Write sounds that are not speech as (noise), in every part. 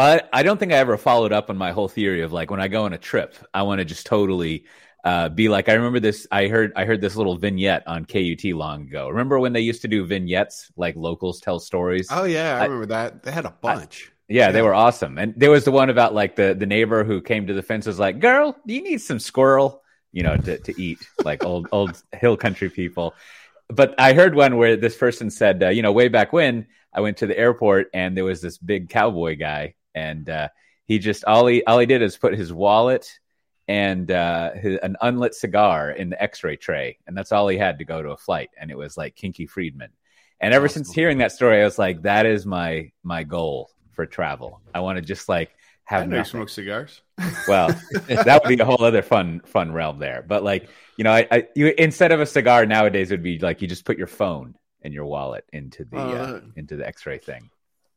Well, I, I don't think I ever followed up on my whole theory of like when I go on a trip, I want to just totally uh, be like. I remember this. I heard I heard this little vignette on KUT long ago. Remember when they used to do vignettes like locals tell stories? Oh yeah, I, I remember that. They had a bunch. I, yeah, yeah, they were awesome. And there was the one about like the the neighbor who came to the fence was like, "Girl, do you need some squirrel?" You know, to to eat like old (laughs) old hill country people. But I heard one where this person said, uh, you know, way back when I went to the airport and there was this big cowboy guy, and uh, he just all he all he did is put his wallet and uh, his, an unlit cigar in the X-ray tray, and that's all he had to go to a flight, and it was like Kinky Friedman. And ever awesome. since hearing that story, I was like, that is my my goal for travel. I want to just like have. I know you smoke cigars. (laughs) (laughs) Well, that would be a whole other fun fun realm there. But like you know, I, I you instead of a cigar nowadays, it would be like you just put your phone and your wallet into the uh, uh, into the X-ray thing.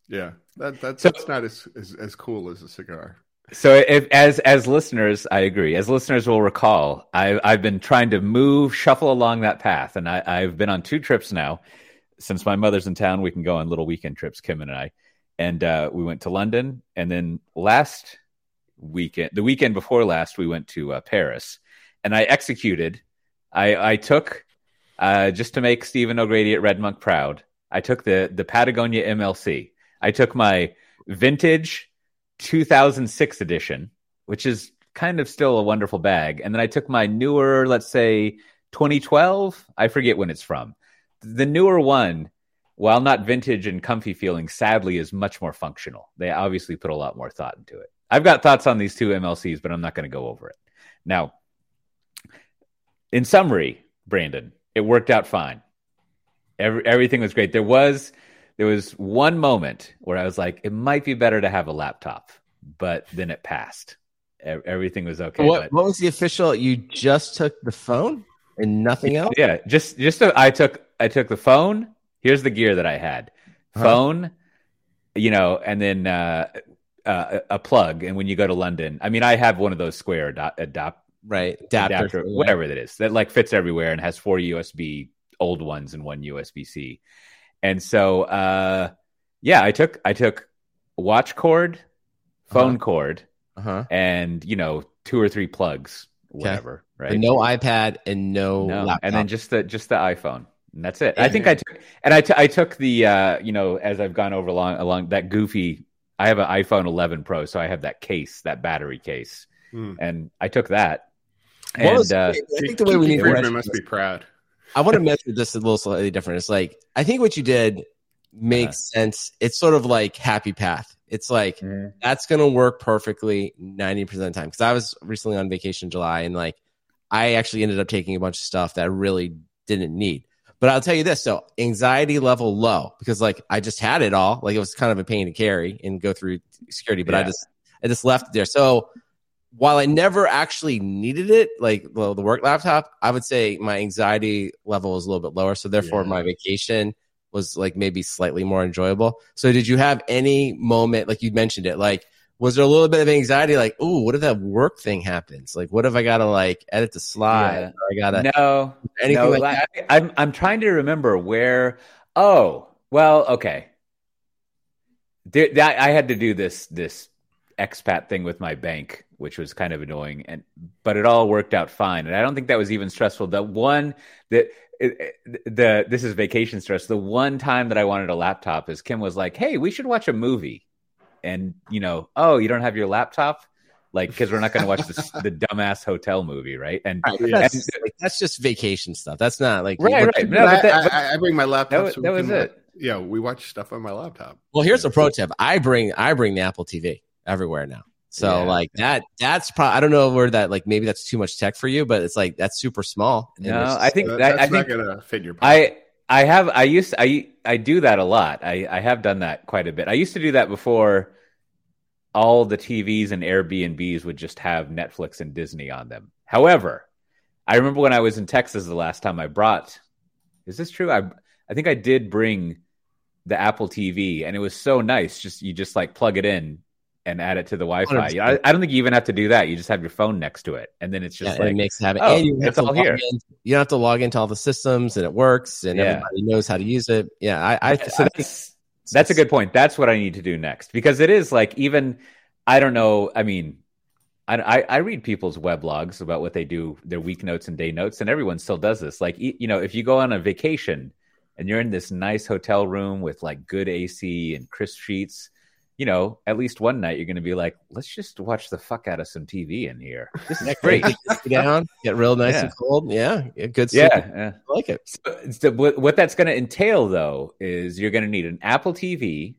Yeah, that, that so, that's not as, as as cool as a cigar. So, if as as listeners, I agree. As listeners will recall, I, I've been trying to move, shuffle along that path, and I, I've been on two trips now. Since my mother's in town, we can go on little weekend trips, Kim and I. And uh, we went to London, and then last weekend, the weekend before last, we went to uh, Paris, and I executed. I I took uh, just to make Stephen O'Grady at RedMonk proud. I took the the Patagonia MLC. I took my vintage 2006 edition, which is kind of still a wonderful bag, and then I took my newer, let's say 2012. I forget when it's from. The newer one, while not vintage and comfy feeling, sadly is much more functional. They obviously put a lot more thought into it. I've got thoughts on these two MLCs, but I'm not going to go over it now. In summary, Brandon, it worked out fine. Every, everything was great. There was there was one moment where I was like, it might be better to have a laptop, but then it passed. Everything was okay. What, but, what was the official? You just took the phone and nothing else. Yeah, just just a, I took I took the phone. Here's the gear that I had: phone, huh? you know, and then uh, uh, a plug. And when you go to London, I mean, I have one of those square adopt, adopt right adapter, adapter whatever that is that like fits everywhere and has four USB old ones and one USB C. And so, uh, yeah, I took I took watch cord, phone uh-huh. cord, uh-huh. and you know two or three plugs, whatever. Okay. Right? no iPad and no, no. Laptop. and then just the just the iPhone. And that's it. I think I took and I, t- I took the uh, you know as I've gone over along along that goofy. I have an iPhone 11 Pro, so I have that case, that battery case, mm. and I took that and uh, I think the way we need to must be proud. I want to measure this a little slightly different. It's like I think what you did makes yeah. sense. It's sort of like happy path. It's like mm-hmm. that's gonna work perfectly ninety percent of the time. Because I was recently on vacation in July and like I actually ended up taking a bunch of stuff that I really didn't need. But I'll tell you this: so anxiety level low because like I just had it all. Like it was kind of a pain to carry and go through security, but yeah. I just I just left it there. So while I never actually needed it, like well, the work laptop, I would say my anxiety level was a little bit lower. So therefore, yeah. my vacation was like maybe slightly more enjoyable. So did you have any moment, like you mentioned it, like was there a little bit of anxiety, like, oh, what if that work thing happens? Like, what if I gotta like edit the slide? Yeah. I gotta no anything no, like that? I'm I'm trying to remember where. Oh, well, okay. There, that, I had to do this this expat thing with my bank which was kind of annoying. And but it all worked out fine. And I don't think that was even stressful. The one that the this is vacation stress. The one time that I wanted a laptop is Kim was like, "Hey, we should watch a movie," and you know, oh, you don't have your laptop. Like, because we're not going to watch this, the dumbass hotel movie, right? And, right, that's, and, like, that's just vacation stuff. That's not like right, right. No, but that, but, I, I, bring my laptop. That was, so that was it. Yeah, we watch stuff on my laptop. Well, here's a pro tip. I bring I bring the Apple TV everywhere now. So yeah. like that, that's probably I don't know where that like maybe that's too much tech for you, but it's like that's super small. No, I think that, that's I, I think, not gonna fit your. I I have I used I I do that a lot. I I have done that quite a bit. I used to do that before. All the TVs and Airbnbs would just have Netflix and Disney on them. However, I remember when I was in Texas the last time I brought. Is this true? I I think I did bring the Apple TV, and it was so nice. Just you just like plug it in and add it to the Wi-Fi. I, I, don't think you even have to do that. You just have your phone next to it, and then it's just yeah, like it makes it happen. Oh, and you it's all here. In, you don't have to log into all the systems, and it works, and yeah. everybody knows how to use it. Yeah, I, I, so that's That's a good point. That's what I need to do next because it is like even I don't know. I mean, I, I, I read people's weblogs about what they do, their week notes and day notes, and everyone still does this. Like you know, if you go on a vacation and you're in this nice hotel room with like good AC and crisp sheets, you know, at least one night you're going to be like, let's just watch the fuck out of some TV in here. This is great. get down, get real nice yeah. and cold. Yeah, good. Yeah, yeah, I like it. So, so what that's going to entail, though, is you're going to need an Apple TV.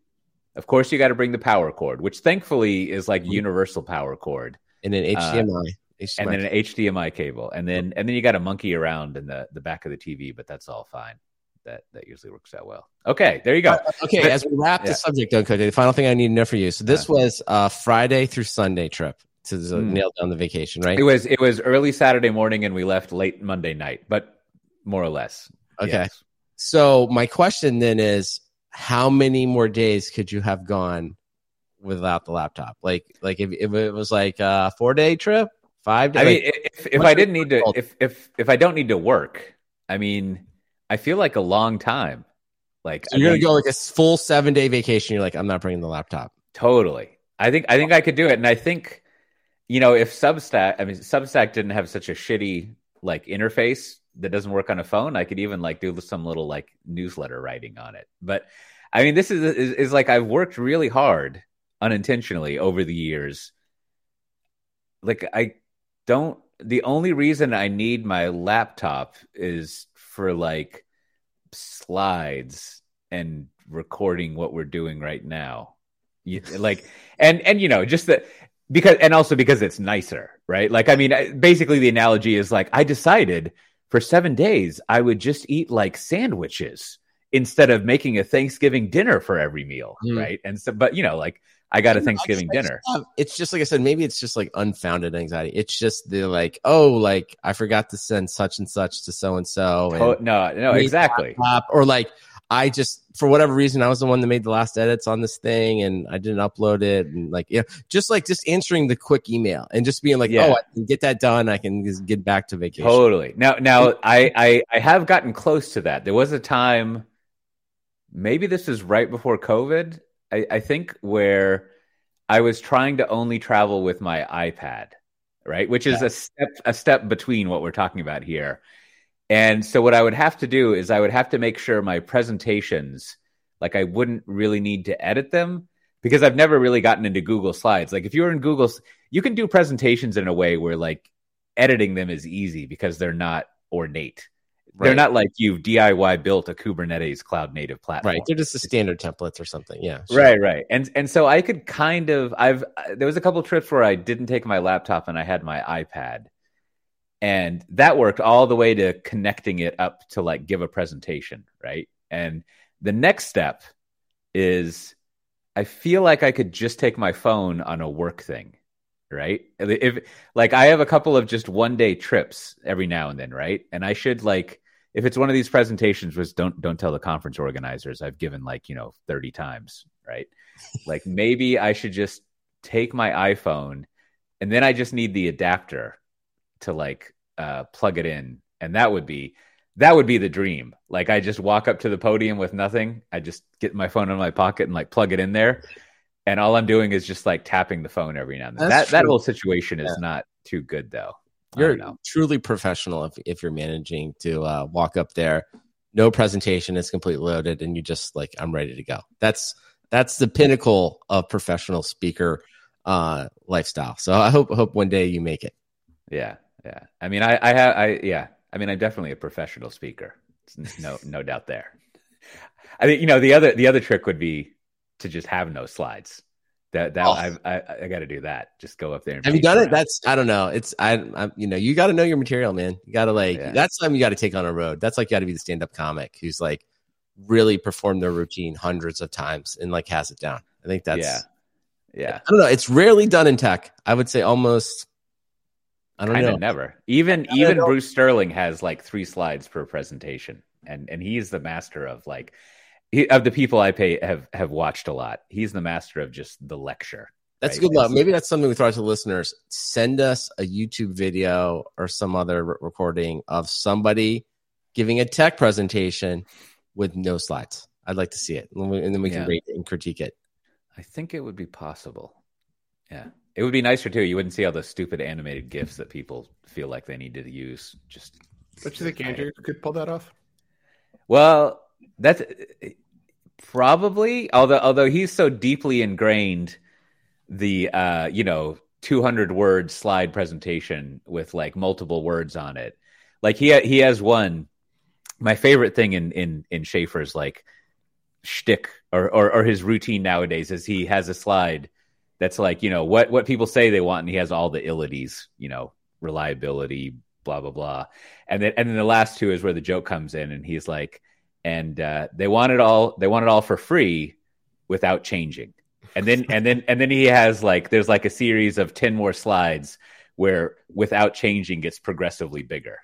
Of course, you got to bring the power cord, which thankfully is like mm-hmm. universal power cord, and an HDMI. Uh, and then an HDMI cable, and then and then you got to monkey around in the the back of the TV, but that's all fine that that usually works out well. Okay, there you go. Uh, okay, but, as we wrap yeah. the subject, though, Coté, the final thing I need to know for you. So this yeah. was a Friday through Sunday trip to mm. nail down the vacation, right? It was it was early Saturday morning, and we left late Monday night, but more or less. Okay. Yes. So my question then is, how many more days could you have gone without the laptop? Like, like if, if it was like a four day trip, five days. I mean, if, if I didn't need to, if if if I don't need to work, I mean I feel like a long time. Like so you're gonna go like a full seven day vacation. You're like, I'm not bringing the laptop. Totally. I think I think I could do it, and I think you know if Substack, I mean Substack didn't have such a shitty like interface that doesn't work on a phone. I could even like do some little like newsletter writing on it. But I mean, this is is, is like I've worked really hard unintentionally over the years. Like I don't. The only reason I need my laptop is for like slides and recording what we're doing right now. You, (laughs) like, and and you know, just that because and also because it's nicer, right? Like, I mean, basically the analogy is like I decided for seven days I would just eat like sandwiches instead of making a Thanksgiving dinner for every meal, mm. right? And so, but you know, like I got a Thanksgiving dinner. It's just like I said, maybe it's just like unfounded anxiety. It's just the like, oh, like I forgot to send such and such to so and so. No, no, exactly. Or like I just for whatever reason I was the one that made the last edits on this thing and I didn't upload it and like yeah, just like just answering the quick email and just being like, yeah. oh, I can get that done. I can just get back to vacation. Totally. Now, now I, I I have gotten close to that. There was a time, maybe this is right before COVID I, I think where I was trying to only travel with my iPad, right? Which is yeah. a step a step between what we're talking about here. And so what I would have to do is I would have to make sure my presentations like I wouldn't really need to edit them because I've never really gotten into Google Slides. Like if you're in Google you can do presentations in a way where like editing them is easy because they're not ornate. Right. They're not like you've DIY built a Kubernetes cloud native platform. Right. They're just the standard templates or something. Yeah. Sure. Right. Right. And and so I could kind of I've uh, there was a couple trips where I didn't take my laptop and I had my iPad, and that worked all the way to connecting it up to like give a presentation. Right. And the next step is I feel like I could just take my phone on a work thing right? If like I have a couple of just one day trips every now and then, right? And I should like if it's one of these presentations was don't don't tell the conference organizers I've given like, you know, 30 times, right? like (laughs) maybe I should just take my iPhone and then I just need the adapter to like uh plug it in and that would be that would be the dream. Like I just walk up to the podium with nothing. I just get my phone in my pocket and like plug it in there. And all I'm doing is just like tapping the phone every now and then. That's that true. that whole situation is not too good though. You're truly professional if, if you're managing to uh, walk up there, no presentation, it's completely loaded, and you just like, I'm ready to go. That's that's the pinnacle of professional speaker uh, lifestyle. So I hope hope one day you make it. Yeah, yeah. I mean, I I have I yeah. I mean, I'm definitely a professional speaker. no no doubt there. I think you know the other the other trick would be to just have no slides. That that oh. I've, I I got to do that. Just go up there. Have you done it? That's I don't know. It's I I'm, you know you got to know your material, man. You got to like yeah. that's time you got to take on a road. That's like you got to be the stand up comic who's like really performed their routine hundreds of times and like has it down. I think that's yeah yeah. I don't know. It's rarely done in tech. I would say almost. I don't Kinda know. Never. Even even know. Bruce Sterling has like three slides per presentation, and and he's the master of like he, of the people I pay have have watched a lot. He's the master of just the lecture. That's right? good luck. Maybe that's something we throw out to the listeners. Send us a YouTube video or some other recording of somebody giving a tech presentation with no slides. I'd like to see it, and, we, and then we can Yeah. rate it and critique it. I think it would be possible. Yeah. It would be nicer too. You wouldn't see all the stupid animated gifs that people feel like they need to use. Just Don't you think Andrew could pull that off? well, that's probably although although he's so deeply ingrained the uh you know 200 word slide presentation with like multiple words on it. Like he he has one my favorite thing in in in Shafer's like shtick or, or or his routine nowadays is he has a slide that's like you know what what people say they want and he has all the illities you know reliability blah blah blah and then and then the last two is where the joke comes in and he's like and uh, they want it all they want it all for free without changing and then and then and then he has like there's like a series of 10 more slides where without changing gets progressively bigger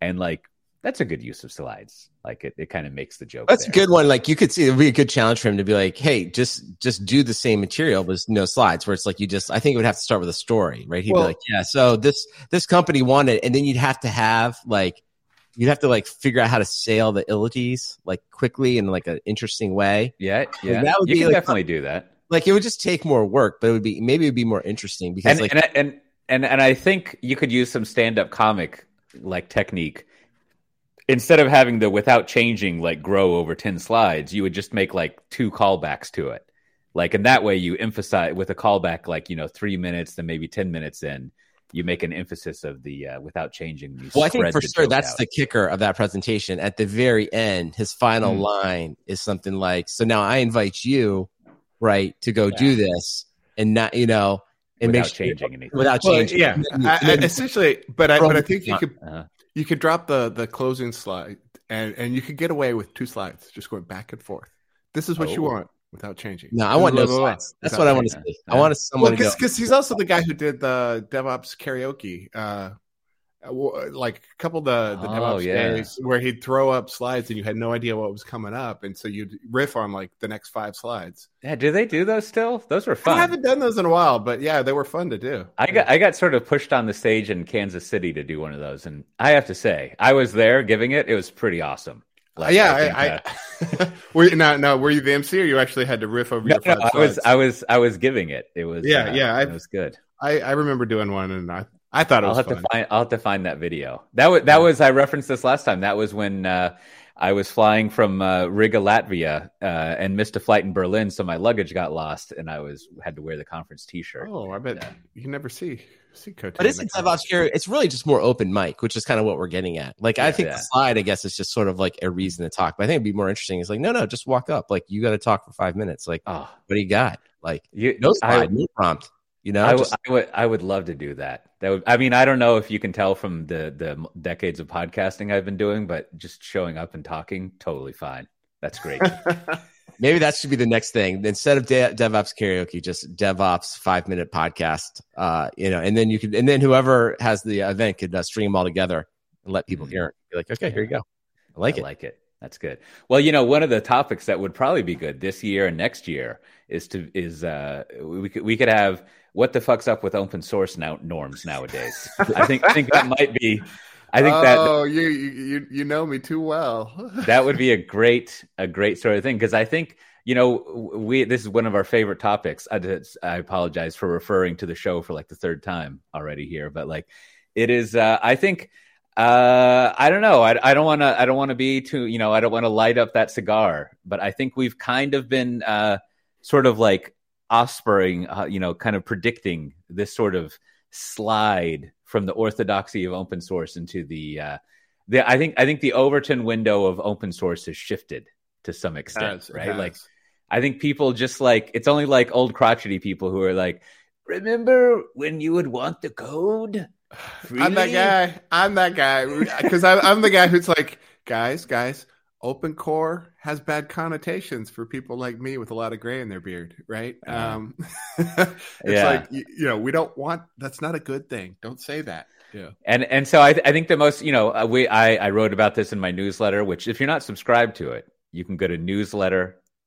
and like that's a good use of slides like it, it kind of makes the joke That's there. a good one. Like you could see, it'd be a good challenge for him to be like, "Hey, just just do the same material, but no slides." Where it's like you just, I think it would have to start with a story, right? He'd Well- be like, "Yeah, so this this company wanted," and then you'd have to have like you'd have to like figure out how to sail the illities like quickly in like an interesting way. yeah yeah. that would you be, can like, definitely do that. Like it would just take more work, but it would be maybe it'd be more interesting because and, like and and and and I think you could use some stand-up comic like technique. Instead of having the without changing like grow over 10 slides you would just make like two callbacks to it. Like and that way you emphasize with a callback like you know 3 minutes then maybe 10 minutes in you make an emphasis of the uh, without changing you Well, I think for sure that's out. the kicker of that presentation. At the very end, his final Mm. line is something like, "So now I invite you, right, to go do this, and not, you know, and without make sure, changing anything without Well, changing." yeah, then- I, I, essentially. But I, but I think you could uh, you could drop the the closing slide and and you could get away with two slides, just going back and forth. This is what you Oh. want without changing. no, I want Blah, no blah, blah, slides. That's what I want to changing. see. I want someone to go. because he's also the guy who did the DevOps karaoke. Uh, like a couple of the, the Oh, DevOps yeah. days where he'd throw up slides and you had no idea what was coming up, and so you'd riff on like the next five slides. yeah do they do those still those were fun. I haven't done those in a while, but yeah, they were fun to do. I got I got sort of pushed on the stage in Kansas City to do one of those, and I have to say, I was there giving it. It was pretty awesome. Uh, yeah, I, uh, I (laughs) were you, no, no, were you the MC or you actually had to riff over no, your no, I was? I was I was giving it. It was Yeah, uh, yeah, I- it was good. I, I remember doing one and I, I thought it I'll was have fun. to find I'll have to find that video. That was that was I referenced this last time. That was when uh, I was flying from uh, Riga, Latvia, uh, and missed a flight in Berlin, so my luggage got lost, and I was had to wear the conference T-shirt. Oh, I bet Yeah. you can never see Cote. But isn't DevOps here? It's really just more open mic, which is kind of what we're getting at. Like, I think yeah. the slide, I guess, is just sort of like a reason to talk. But I think it'd be more interesting. It's like, no, no, just walk up. Like, you got to talk for five minutes. Like, Oh, what do you got? Like, you, no I- slide, no prompt. You know, I, w- just, I would I would love to do that. That would I mean I don't know if you can tell from the the decades of podcasting I've been doing, but just showing up and talking totally fine. That's great. (laughs) maybe that should be the next thing. Instead of De- DevOps karaoke, just DevOps five minute podcast. Uh, you know, and then you could, and then whoever has the event could uh, string them all together and let people Mhm. hear it. Be like, okay, here you go. I like I it. like it. That's good. Well, you know, one of the topics that would probably be good this year and next year is to is uh we could we could have what the fuck's up with open source now norms nowadays. I think I think that might be I think that oh, you you you know me too well. (laughs) that would be a great a great sort of thing because I think you know we this is one of our favorite topics. I, just- I apologize for referring to the show for like the third time already here, but like it is. Uh, I think uh, I don't know. I, I don't want to. I don't want to be too. You know, I don't want to light up that cigar. But I think we've kind of been uh, sort of like offspring. Uh, you know, kind of predicting this sort of slide from the orthodoxy of open source into the uh, the, I think I think the Overton window of open source has shifted to some extent, Has, right? Like I think people just like it's only like old crotchety people who are like, remember when you would want the code? (sighs) I'm that guy. I'm that guy (laughs) because I'm the guy who's like, guys, guys. Open core has bad connotations for people like me with a lot of gray in their beard, right? Uh-huh. Um, (laughs) it's Yeah. like you, you know we don't want. That's not a good thing. Don't say that. Yeah. And and so I, I think the most you know uh, we I, I wrote about this in my newsletter, which if you're not subscribed to it, you can go to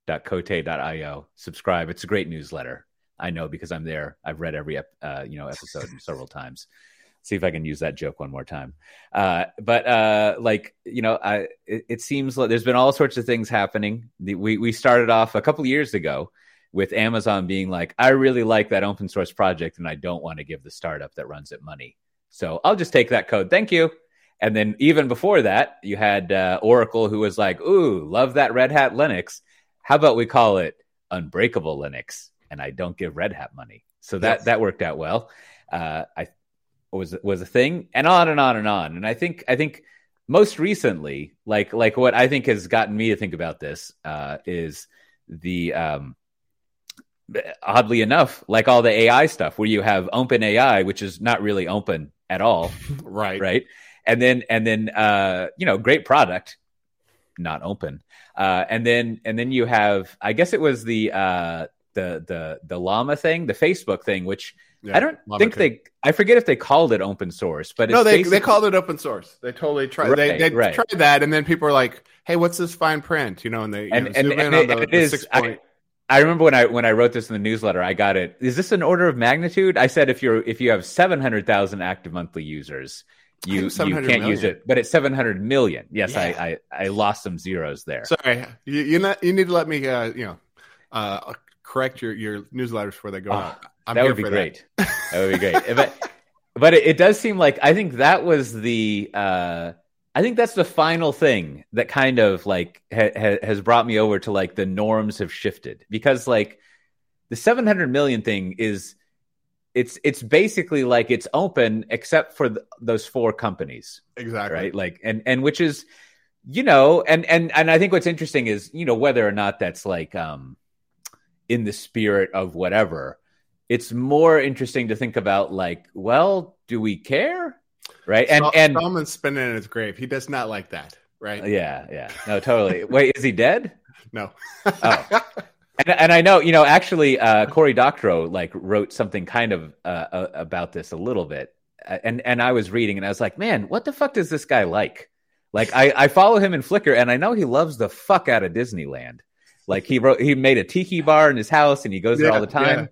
newsletter.cote.io. Subscribe. It's a great newsletter. I know because I'm there. I've read every uh, you know episode several times. See if I can use that joke one more time. Uh, but uh, like you know, I, it, it, seems like there's been all sorts of things happening. The, we we started off a couple years ago with Amazon being like, I really like that open source project, and I don't want to give the startup that runs it money. So I'll just take that code. Thank you. And then even before that, you had uh, Oracle who was like, "Ooh, love that Red Hat Linux. How about we call it Unbreakable Linux?" And I don't give Red Hat money, so that yes. that worked out well. Uh, I was was a thing, and on and on and on. And I think I think most recently, like like what I think has gotten me to think about this uh, is the um, oddly enough, like all the AI stuff, where you have Open AI, which is not really open at all, (laughs) right? Right and then and then uh, you know, great product, not open. Uh, and then and then you have, I guess it was the uh, the the the llama thing, the Facebook thing, which yeah, I don't think they. I forget if they called it open source, but no, they they called it open source. They totally tried. Right, they they right. tried that, and then people are like, "Hey, what's this fine print?" You know, and they and, know, and, and, it, the, it the is, I, I remember when I when I wrote this in the newsletter, I got it. Is this an order of magnitude? I said if you're if you have seven hundred thousand active monthly users, you you can't million. use it, but it's seven hundred million. Yes, yeah. I, I I lost some zeros there. Sorry, you you, not, you need to let me uh, you know uh, correct your your newsletters before they go oh, out. I'm that would be great. That. that. would be great. but but it, it, does seem like I think that was the uh, I think that's the final thing that kind of like ha- ha- has brought me over to like the norms have shifted because like the seven hundred million thing is it's it's basically like it's open except for th- those four companies exactly right like and and which is you know and and and i think what's interesting is you know whether or not that's like um in the spirit of whatever it's more interesting to think about like well do we care? Right? And Sol- and Stallman's spinning in his grave. He does not like that right? Yeah yeah. No totally. Wait is he dead? No. Oh. (laughs) And, and I know, you know, actually, uh, Cory Doctorow like wrote something kind of uh, uh, about this a little bit, and and I was reading, and I was like, man, what the fuck does this guy like? Like, I I follow him in Flickr, and I know he loves the fuck out of Disneyland. Like he wrote, he made a tiki bar in his house, and he goes yeah, there all the time.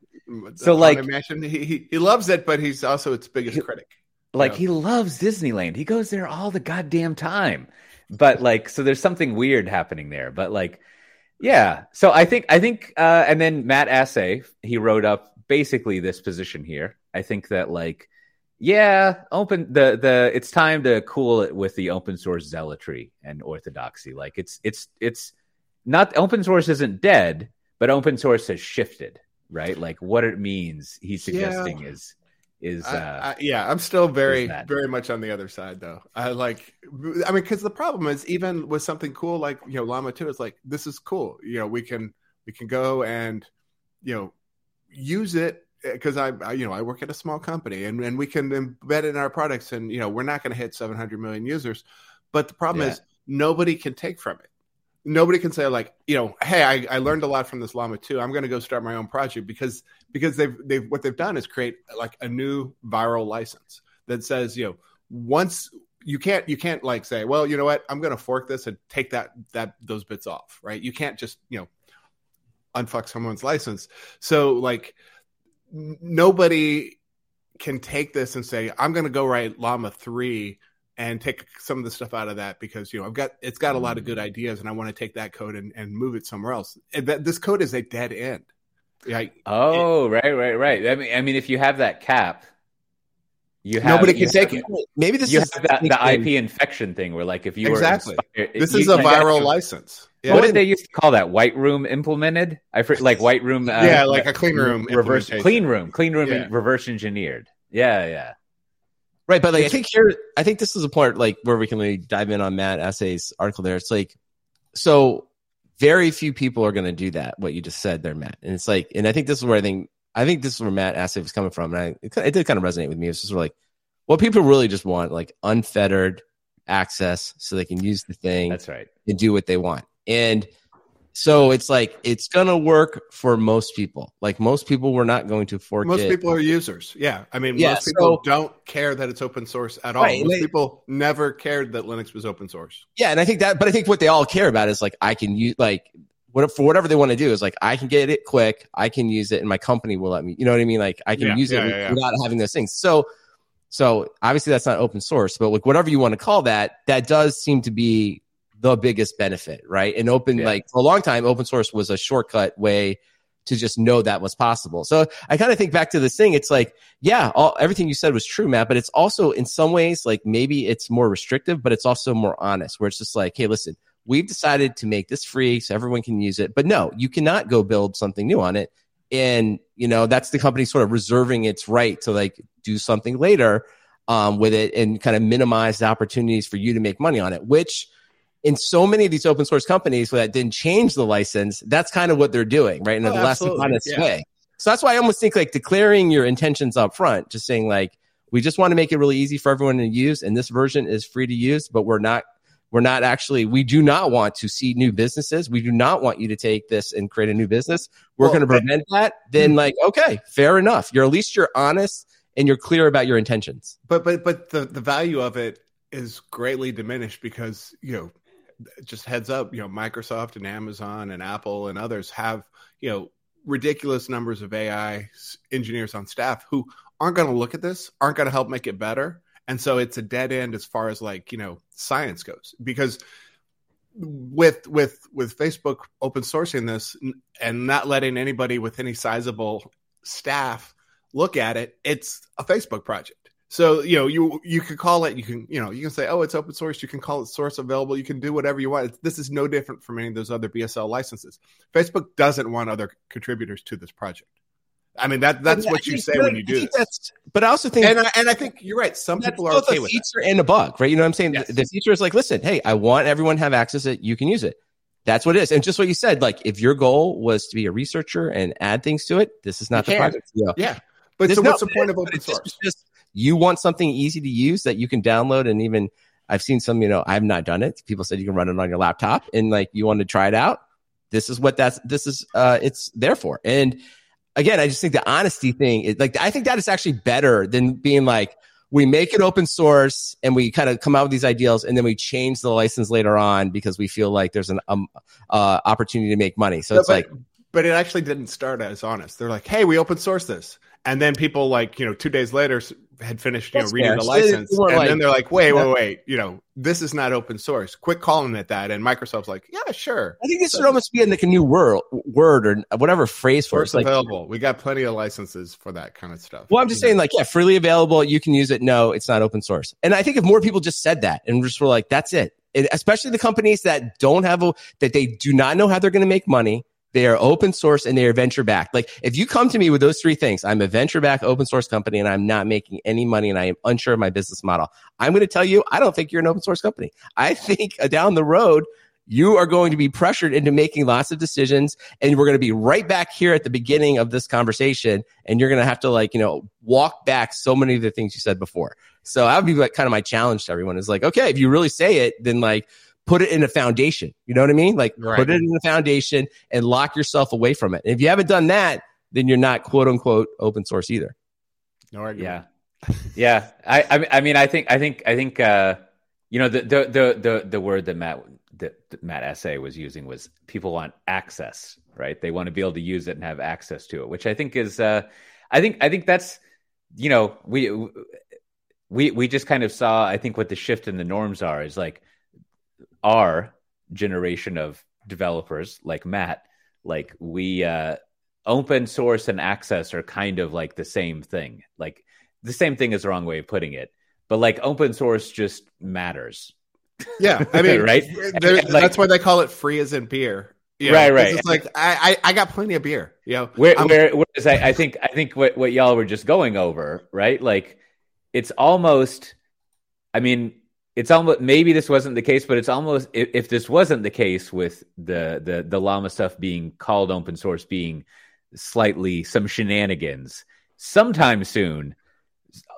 So like, he, he he loves it, but he's also its biggest he, critic. Like know? he loves Disneyland. He goes there all the goddamn time. But like, so there's something weird happening there. But like yeah. So I think I think uh, and then Matt Asay he wrote up basically this position here. I think that like yeah, open the the it's time to cool it with the open source zealotry and orthodoxy. Like it's it's it's not open source isn't dead, but open source has shifted, right? Like what it means he's suggesting yeah. is is uh, I, I, yeah i'm still very very much on the other side though i like i mean because the problem is even with something cool like you know llama 2 it's like this is cool you know we can we can go and you know use it because I, I, you know i work at a small company and, and we can embed it in our products and you know we're not going to hit 700 million users but the problem yeah. is nobody can take from it nobody can say like you know hey I, I learned a lot from this llama 2 i'm going to go start my own project because because they've they've what they've done is create like a new viral license that says you know once you can't you can't like say well you know what? I'm going to fork this and take that that those bits off right? You can't just you know unfuck someone's license. So like nobody can take this and say i'm going to go write llama 3 and take some of the stuff out of that because you know I've got it's got a lot of good mm. ideas and I want to take that code and, and move it somewhere else. And that, this code is a dead end. Like, oh, it, right, right, right. I mean, I mean, if you have that cap, you have nobody can take it. Maybe this you is have that, the IP infection thing where, like, if you exactly were inspired, this is a viral license. Yeah. What did they used to call that? White room implemented? I like white room. Uh, yeah, like a clean room reverse clean room, clean room yeah. reverse engineered. Yeah, yeah. Right, but like I think here, I think this is a point like where we can really dive in on Matt Asay's article. There, it's like so very few people are going to do that. What you just said there, Matt, and it's like, and I think this is where I think I think this is where Matt Asay was coming from, and I it, it did kind of resonate with me. It's just sort of like what people really just want, like unfettered access, so they can use the thing. That's right, and do what they want, and so it's like it's gonna work for most people. Like most people, we're not going to fork. Most it. people are users. Yeah, I mean, yeah, most people so, don't care that it's open source at all. Right, most they, people never cared that Linux was open source. Yeah, and I think that, but I think what they all care about is like I can use like what for whatever they want to do is like I can get it quick, I can use it, and my company will let me. You know what I mean? Like I can yeah, use yeah, it without having those things. So So obviously that's not open source, but like whatever you want to call that, that does seem to be the biggest benefit, right? And open, yeah. like for a long time, open source was a shortcut way to just know that was possible. So I kind of think back to this thing. It's like, yeah, all, everything you said was true, Matt, but it's also in some ways like maybe it's more restrictive, but it's also more honest where it's just like, hey, listen, we've decided to make this free so everyone can use it. But no, you cannot go build something new on it. And, you know, that's the company sort of reserving its right to like do something later um, with it and kind of minimize the opportunities for you to make money on it, which in so many of these open source companies that didn't change the license, that's kind of what they're doing, right? In oh, a less honest yeah. way. So that's why I almost think like declaring your intentions up front, just saying like, we just want to make it really easy for everyone to use. And this version is free to use, but we're not, we're not actually, we do not want to see new businesses. We do not want you to take this and create a new business. We're well, going to prevent that. Then hmm. like, okay, fair enough. You're at least you're honest and you're clear about your intentions. But, but, but the, the value of it is greatly diminished because, you know, just heads up, you know, Microsoft and Amazon and Apple and others have, you know, ridiculous numbers of AI engineers on staff who aren't going to look at this, aren't going to help make it better. And so it's a dead end as far as like, you know, science goes because with with with Facebook open sourcing this and not letting anybody with any sizable staff look at it, it's a Facebook project. So you know you you can call it you can you know you can say oh it's open source you can call it source available you can do whatever you want. This is no different from any of those other BSL licenses. Facebook doesn't want other contributors to this project. I mean that that's I mean, what you say when you do this. But I also think and I, and I think you're right. Some people are okay with feature that. and a bug, right? You know what I'm saying? Yes. The, the feature is like, listen, hey, I want everyone to have access to it. You can use it. That's what it is. And just what you said, like if your goal was to be a researcher and add things to it, this is not you the can. project. Yeah. yeah. But so what's the point of open source? Just, you want something easy to use that you can download and even I've seen some, you know, I've not done it. People said you can run it on your laptop and like you want to try it out. This is what that's this is uh it's there for. And again, I just think the honesty thing is like I think that is actually better than being like we make it open source and we kind of come out with these ideals and then we change the license later on because we feel like there's an um, uh, opportunity to make money. So no, it's but, like but it actually didn't start as honest. They're like, "Hey, we open source this." And then people like, you know, 2 days later had finished, you know, reading fair. the license, and like, then they're like, "Wait, wait, wait! You know, this is not open source. Quit calling it that." And Microsoft's like, "Yeah, sure." I think this so, should almost be in like a new word, word or whatever phrase for it. available. We got plenty of licenses for that kind of stuff. Well, I'm just saying, like, yeah, freely available. You can use it. No, it's not open source. And I think if more people just said that and just were like, "That's it," and especially the companies that don't have a that they do not know how they're going to make money they are open source and they are venture backed. Like if you come to me with those three things, I'm a venture backed open source company and I'm not making any money and I am unsure of my business model. I'm going to tell you, I don't think you're an open source company. I think uh, down the road, you are going to be pressured into making lots of decisions and we're going to be right back here at the beginning of this conversation and you're going to have to like you know walk back so many of the things you said before so that would be like kind of my challenge to everyone is like okay if you really say it then like put it in a foundation. You know what I mean? Like right. put it in a foundation and lock yourself away from it. And if you haven't done that, then you're not quote unquote open source either. No argument. Yeah. yeah. I, I mean, I think, I think, I think, uh, you know, the, the, the, the, the word that Matt, that, that Matt Asay was using was people want access, right? They want to be able to use it and have access to it, which I think is, uh, I think, I think that's, you know, we, we, we just kind of saw, I think what the shift in the norms are is like, our generation of developers like Matt, like we uh, open source and access are kind of like the same thing. Like the same thing is the wrong way of putting it, but like open source just matters. Yeah, I (laughs) mean, right? (laughs) like, that's why they call it free as in beer. You know, right, right. It's like I, I, I got plenty of beer. You know, where, where, whereas I, I think I think what what y'all were just going over, right? Like it's almost. I mean, it's almost maybe this wasn't the case, but it's almost if, if, this wasn't the case with the the the llama stuff being called open source being slightly some shenanigans sometime soon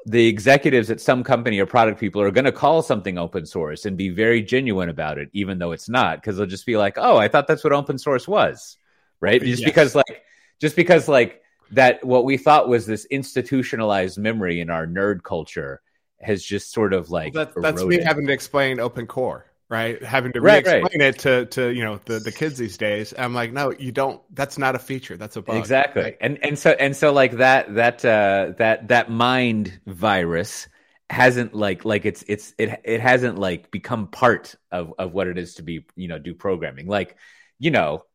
the executives at some company or product people are going to call something open source and be very genuine about it even though it's not because they'll just be like oh i thought that's what open source was right just yes. because like just because like that what we thought was this institutionalized memory in our nerd culture has just sort of like well, that, that's me having to explain open core right? Having to right, re-explain right. it to to you know the the kids these days. I'm like no you don't. That's not a feature. That's a bug. Exactly. Right? and and so and so like that that uh that that mind virus hasn't like like it's it's it it hasn't like become part of of what it is to be you know do programming. Like you know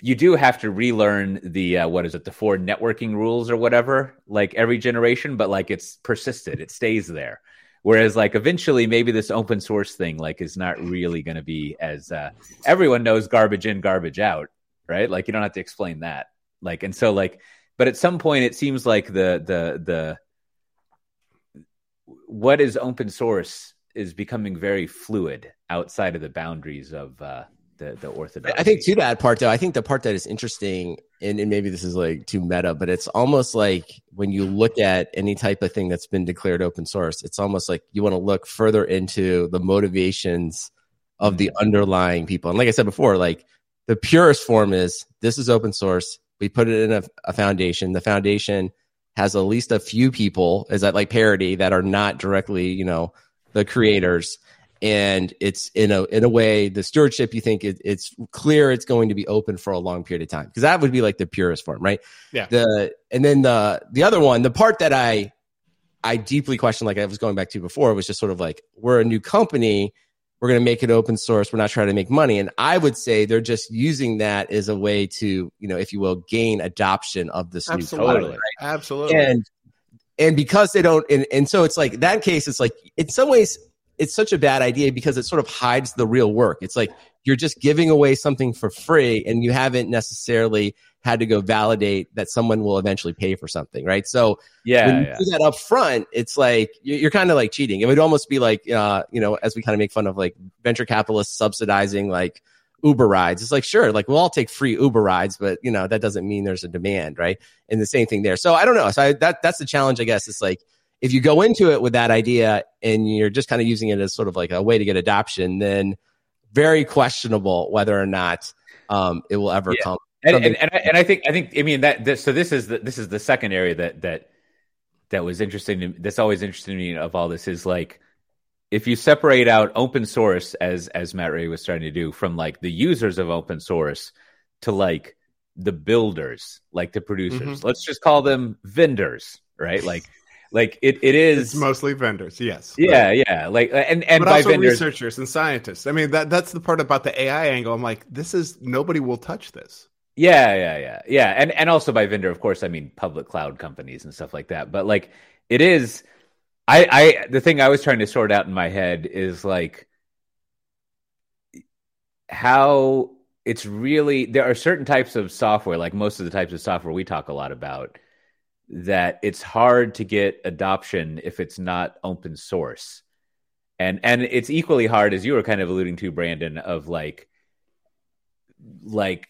you do have to relearn the uh, what is it the four networking rules or whatever like every generation but like it's persisted it stays there. Whereas like eventually maybe this open source thing like is not really going to be as uh, everyone knows garbage in garbage out right? Like you don't have to explain that. Like and so like but at some point it seems like the the the what is open source is becoming very fluid outside of the boundaries of uh the the orthodox. I think to that part though, I think the part that is interesting, and, and maybe this is like too meta, but it's almost like when you look at any type of thing that's been declared open source, it's almost like you want to look further into the motivations of the mm-hmm. underlying people. And like I said before, like the purest form is this is open source. We put it in a, a foundation. The foundation has at least a few people, is that like parity that are not directly, you know, the creators and it's in a in a way the stewardship you think it, it's clear it's going to be open for a long period of time. Because that would be like the purest form right? Yeah. The and then the the other one the part that i i deeply question like i was going back to before was just sort of like we're a new company. We're going to make it open source. We're not trying to make money. And i would say they're just using that as a way to you know if you will gain adoption of this absolutely. new product right? absolutely. And and because they don't and, and so it's like that case it's like in some ways it's such a bad idea because it sort of hides the real work. It's like you're just giving away something for free and you haven't necessarily had to go validate that someone will eventually pay for something, right? So yeah, when you yeah. do that up front, it's like you're, you're kind of like cheating. It would almost be like, uh, you know, as we kind of make fun of like venture capitalists subsidizing like Uber rides. It's like, sure, like we'll all take free Uber rides, but you know, that doesn't mean there's a demand, right? And the same thing there. So I don't know. So I, that, that's the challenge, I guess. It's like, if you go into it with that idea and you're just kind of using it as sort of like a way to get adoption, then very questionable whether or not um, it will ever yeah. come. And, and, and, I, and, I, think I think I mean that this, so this is the, this is the second area that that that was interesting. To, that's always interesting to me of all this is like if you separate out open source as as Matt Ray was starting to do from like the users of open source to like the builders, like the producers. Mm-hmm. Let's just call them vendors, right? Like like it, it is it's mostly vendors yes. Yeah right. yeah. Like uh, and and but by also vendors, researchers and scientists. I mean that that's the part about the ai angle. I'm like this is nobody will touch this. Yeah yeah yeah. Yeah and and also by vendor of course i mean public cloud companies and stuff like that. But like it is i i the thing i was trying to sort out in my head is like how it's really there are certain types of software like most of the types of software we talk a lot about that it's hard to get adoption if it's not open source. And and it's equally hard as you were kind of alluding to Brandon of like like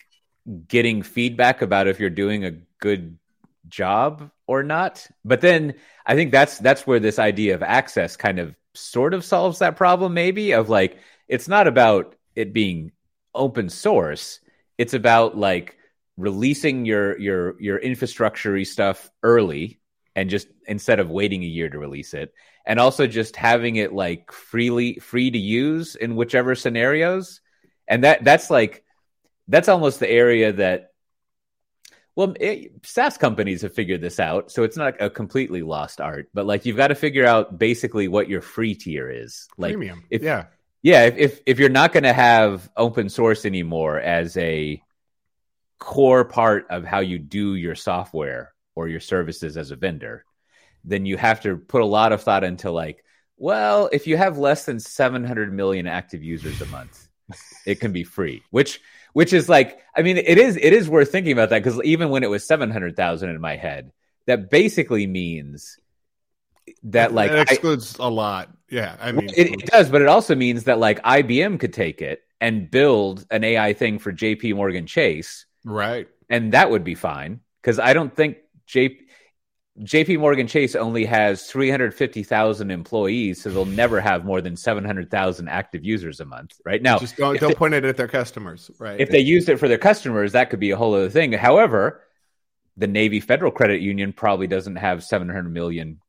getting feedback about if you're doing a good job or not. But then I think that's that's where this idea of access kind of sort of solves that problem maybe of like it's not about it being open source. It's about like releasing your your your infrastructure stuff early and just instead of waiting a year to release it and also just having it like freely free to use in whichever scenarios. And that that's like that's almost the area that well it, SaaS companies have figured this out so it's not a completely lost art but like you've got to figure out basically what your free tier is. Like premium if, yeah. Yeah if if, if you're not going to have open source anymore as a core part of how you do your software or your services as a vendor, then you have to put a lot of thought into like, well, if you have less than 700 million active users a month, it can be free, which which is like, I mean, it is it is worth thinking about that because even when it was 700,000 in my head, that basically means that like it excludes I, a lot. Yeah, I mean, it, it, does, but it also means that like IBM could take it and build an AI thing for J.P. Morgan Chase, Right. And that would be fine because I don't think J- JP Morgan Chase only has 350,000 employees, so they'll never have more than 700,000 active users a month. Right now, just don't, don't they, point it at their customers. Right. If they used it for their customers, that could be a whole other thing. However, the Navy Federal Credit Union probably doesn't have 700 million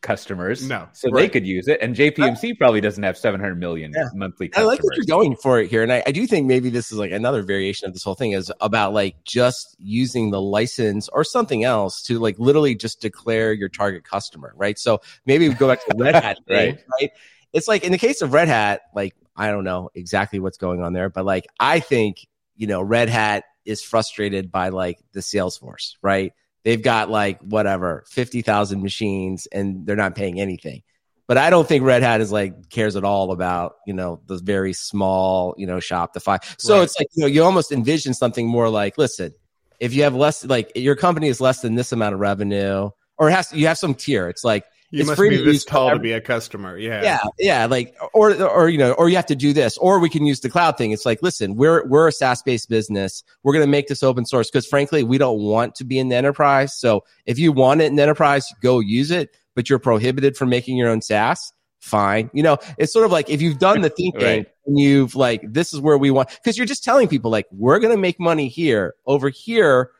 customers. No, so right. they could use it. And JPMC probably doesn't have 700 million yeah. monthly. Customers. I like what you're going for it here, and I, I do think maybe this is like another variation of this whole thing is about like just using the license or something else to like literally just declare your target customer, right? So maybe we go back to the Red Hat (laughs) thing, right. right? It's like in the case of Red Hat, like I don't know exactly what's going on there, but like I think you know Red Hat is frustrated by like the Salesforce, right? They've got like whatever, 50,000 machines and they're not paying anything. But I don't think Red Hat is like cares at all about, you know, the very small, you know, Shopify. So right. it's like, you know, you almost envision something more like, listen, if you have less, like your company is less than this amount of revenue, or it has to, you have some tier. It's like you must be this tall to be a customer. Yeah. Yeah. Yeah. Like, or, or, you know, or you have to do this, or we can use the cloud thing. It's like, listen, we're, we're a SaaS based business. We're going to make this open source because frankly, we don't want to be in the enterprise. So if you want it in the enterprise, go use it, but you're prohibited from making your own SaaS. Fine. You know, it's sort of like if you've done the (laughs) thinking right. and you've like, this is where we want, because you're just telling people like, we're going to make money here over here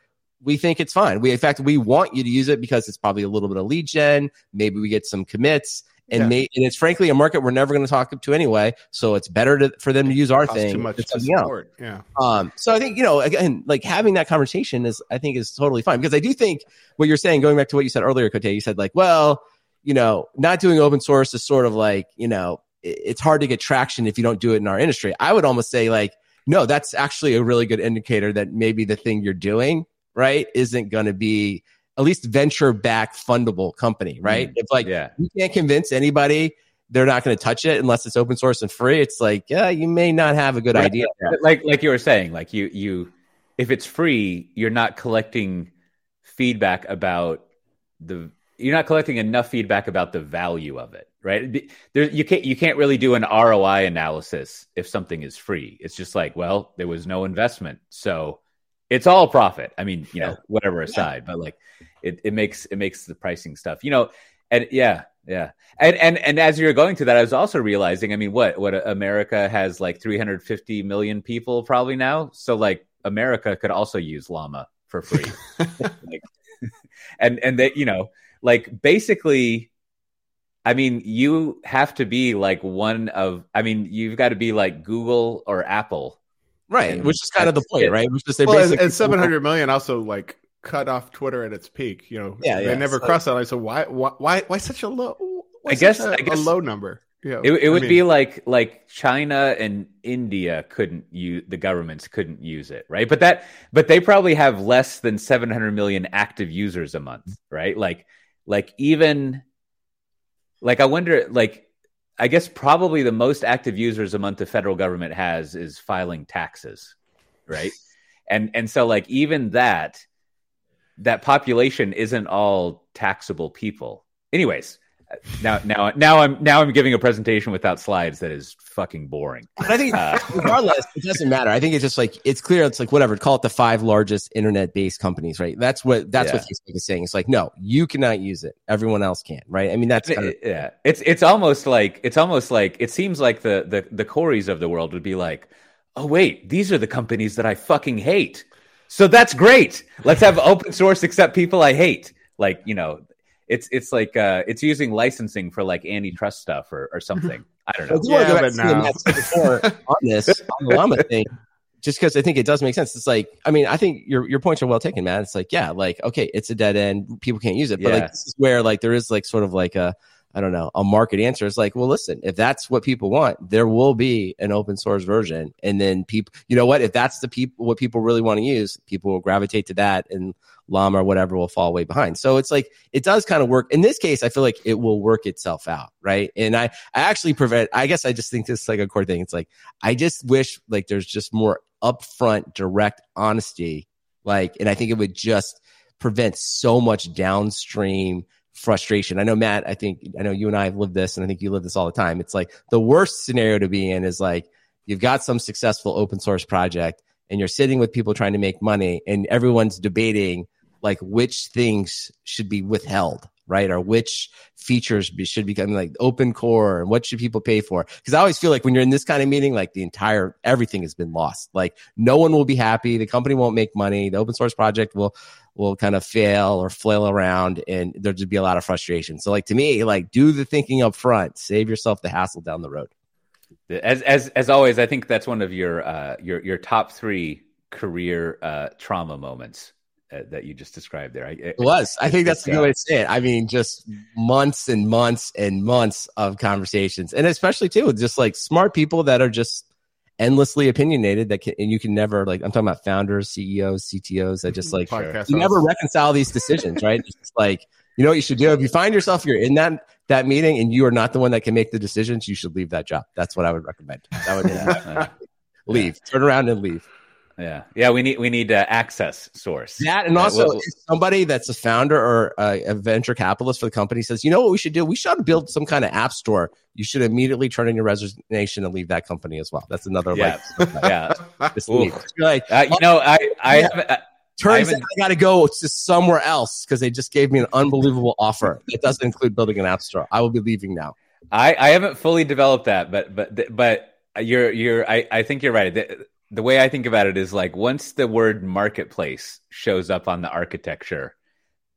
we think it's fine. We, in fact, we want you to use it because it's probably a little bit of lead gen. Maybe we get some commits, and, yeah. may, and it's frankly a market we're never going to talk to anyway. So it's better to, for them to use our thing. Too much to support. Yeah. Um. So I think you know again, like having that conversation is I think is totally fine because I do think what you're saying, going back to what you said earlier, Coté, you said like, well, you know, not doing open source is sort of like you know, it's hard to get traction if you don't do it in our industry. I would almost say like. No, that's actually a really good indicator that maybe the thing you're doing right, isn't going to be at least venture back fundable company, right? Mm, if like yeah. you can't convince anybody they're not going to touch it unless it's open source and free, it's like, yeah, you may not have a good right. idea. Like like you were saying, like you you if it's free, you're not collecting feedback about the you're not collecting enough feedback about the value of it, right? There, you can't you can't really do an ROI analysis if something is free. It's just like, well, there was no investment, so it's all profit. I mean, you know, whatever aside, yeah. but like it, it makes it makes the pricing stuff, you know, and yeah, yeah. And and and as you're going to that, I was also realizing, I mean, what what America has like 350 million people probably now. So like America could also use llama for free. (laughs) like, (laughs) and and that, you know, like basically I mean, you have to be like one of I mean, you've got to be like Google or Apple right? And which is kind of the point, right? Which is they well, basically and seven hundred million also like cut off Twitter at its peak. You know, yeah, they yeah. never so, crossed that line. So why, why, why such a low? I guess, a, I guess a low number. Yeah, it, it would mean, be like like China and India couldn't use the governments couldn't use it, right? But that but they probably have less than 700 million active users a month, right? Like like even like I wonder like I guess probably the most active users a month the federal government has is filing taxes, right? and and so like even that that population isn't all taxable people. Anyways, now now now I'm now I'm giving a presentation without slides that is fucking boring. But I think uh, regardless, it doesn't matter. I think it's just like it's clear. It's like whatever. Call it the five largest internet based companies, right? That's what that's yeah. what Facebook is saying. It's like no, you cannot use it. Everyone else can, right? I mean, that's kind of, yeah. It's it's almost like it's almost like it seems like the the the Coreys of the world would be like, oh wait, these are the companies that I fucking hate. So that's great. Let's have open source except people I hate. Like you know, it's it's like uh, it's using licensing for like antitrust stuff or, or something. (laughs) I don't know. I yeah, but now. before on this on the llama thing, just because I think it does make sense. It's like, I mean, I think your your points are well taken, man. It's like, yeah, like okay, it's a dead end. People can't use it, but yeah. like this is where like there is like sort of like a I don't know, a market answer. It's like, well, listen, if that's what people want, there will be an open source version. And then people, you know what? If that's the people, what people really want to use, people will gravitate to that and llama or whatever will fall way behind. So it's like, it does kind of work. In this case, I feel like it will work itself out. Right. And I, I actually prevent, I guess I just think this is like a core thing. It's like, I just wish like there's just more upfront, direct honesty. Like, and I think it would just prevent so much downstream frustration. I know Matt, I think I know you and I have lived this and I think you live this all the time. It's like the worst scenario to be in is like you've got some successful open source project and you're sitting with people trying to make money and everyone's debating like which things should be withheld right? Or which features be, should become like open core and what should people pay for? Because i always feel like when you're in this kind of meeting like the entire everything has been lost. Like no one will be happy. The company won't make money. The open source project will will kind of fail or flail around and there'll just be a lot of frustration. So like to me, like do the thinking up front, save yourself the hassle down the road. As as as always, I think that's one of your uh your your top three career uh trauma moments uh, that you just described there. it was. I think that's a good way to say it. I mean, just months and months and months of conversations, and especially too just like smart people that are just endlessly opinionated that can, and you can never like I'm talking about founders, CEOs, CTOs that just mm-hmm. like you never reconcile these decisions, (laughs) right? it's like you know what you should do if you find yourself you're in that that meeting and you are not the one that can make the decisions, you should leave that job. That's what I would recommend. That would (laughs) yeah. leave, turn around and leave. Yeah, yeah. We need we need uh, access source. That and also we'll, somebody that's a founder or a, a, venture capitalist for the company says, you know what we should do? We should build some kind of app store. You should immediately turn in your resignation and leave that company as well. That's another yeah, like, yeah. (laughs) like, uh, you know, I I yeah. have. Uh, Turns I out I got to go to somewhere else because they just gave me an unbelievable offer. It doesn't include building an app store. I will be leaving now. I, I haven't fully developed that, but but but you're you're I, I think you're right. The, way I think about it is like once the word marketplace shows up on the architecture,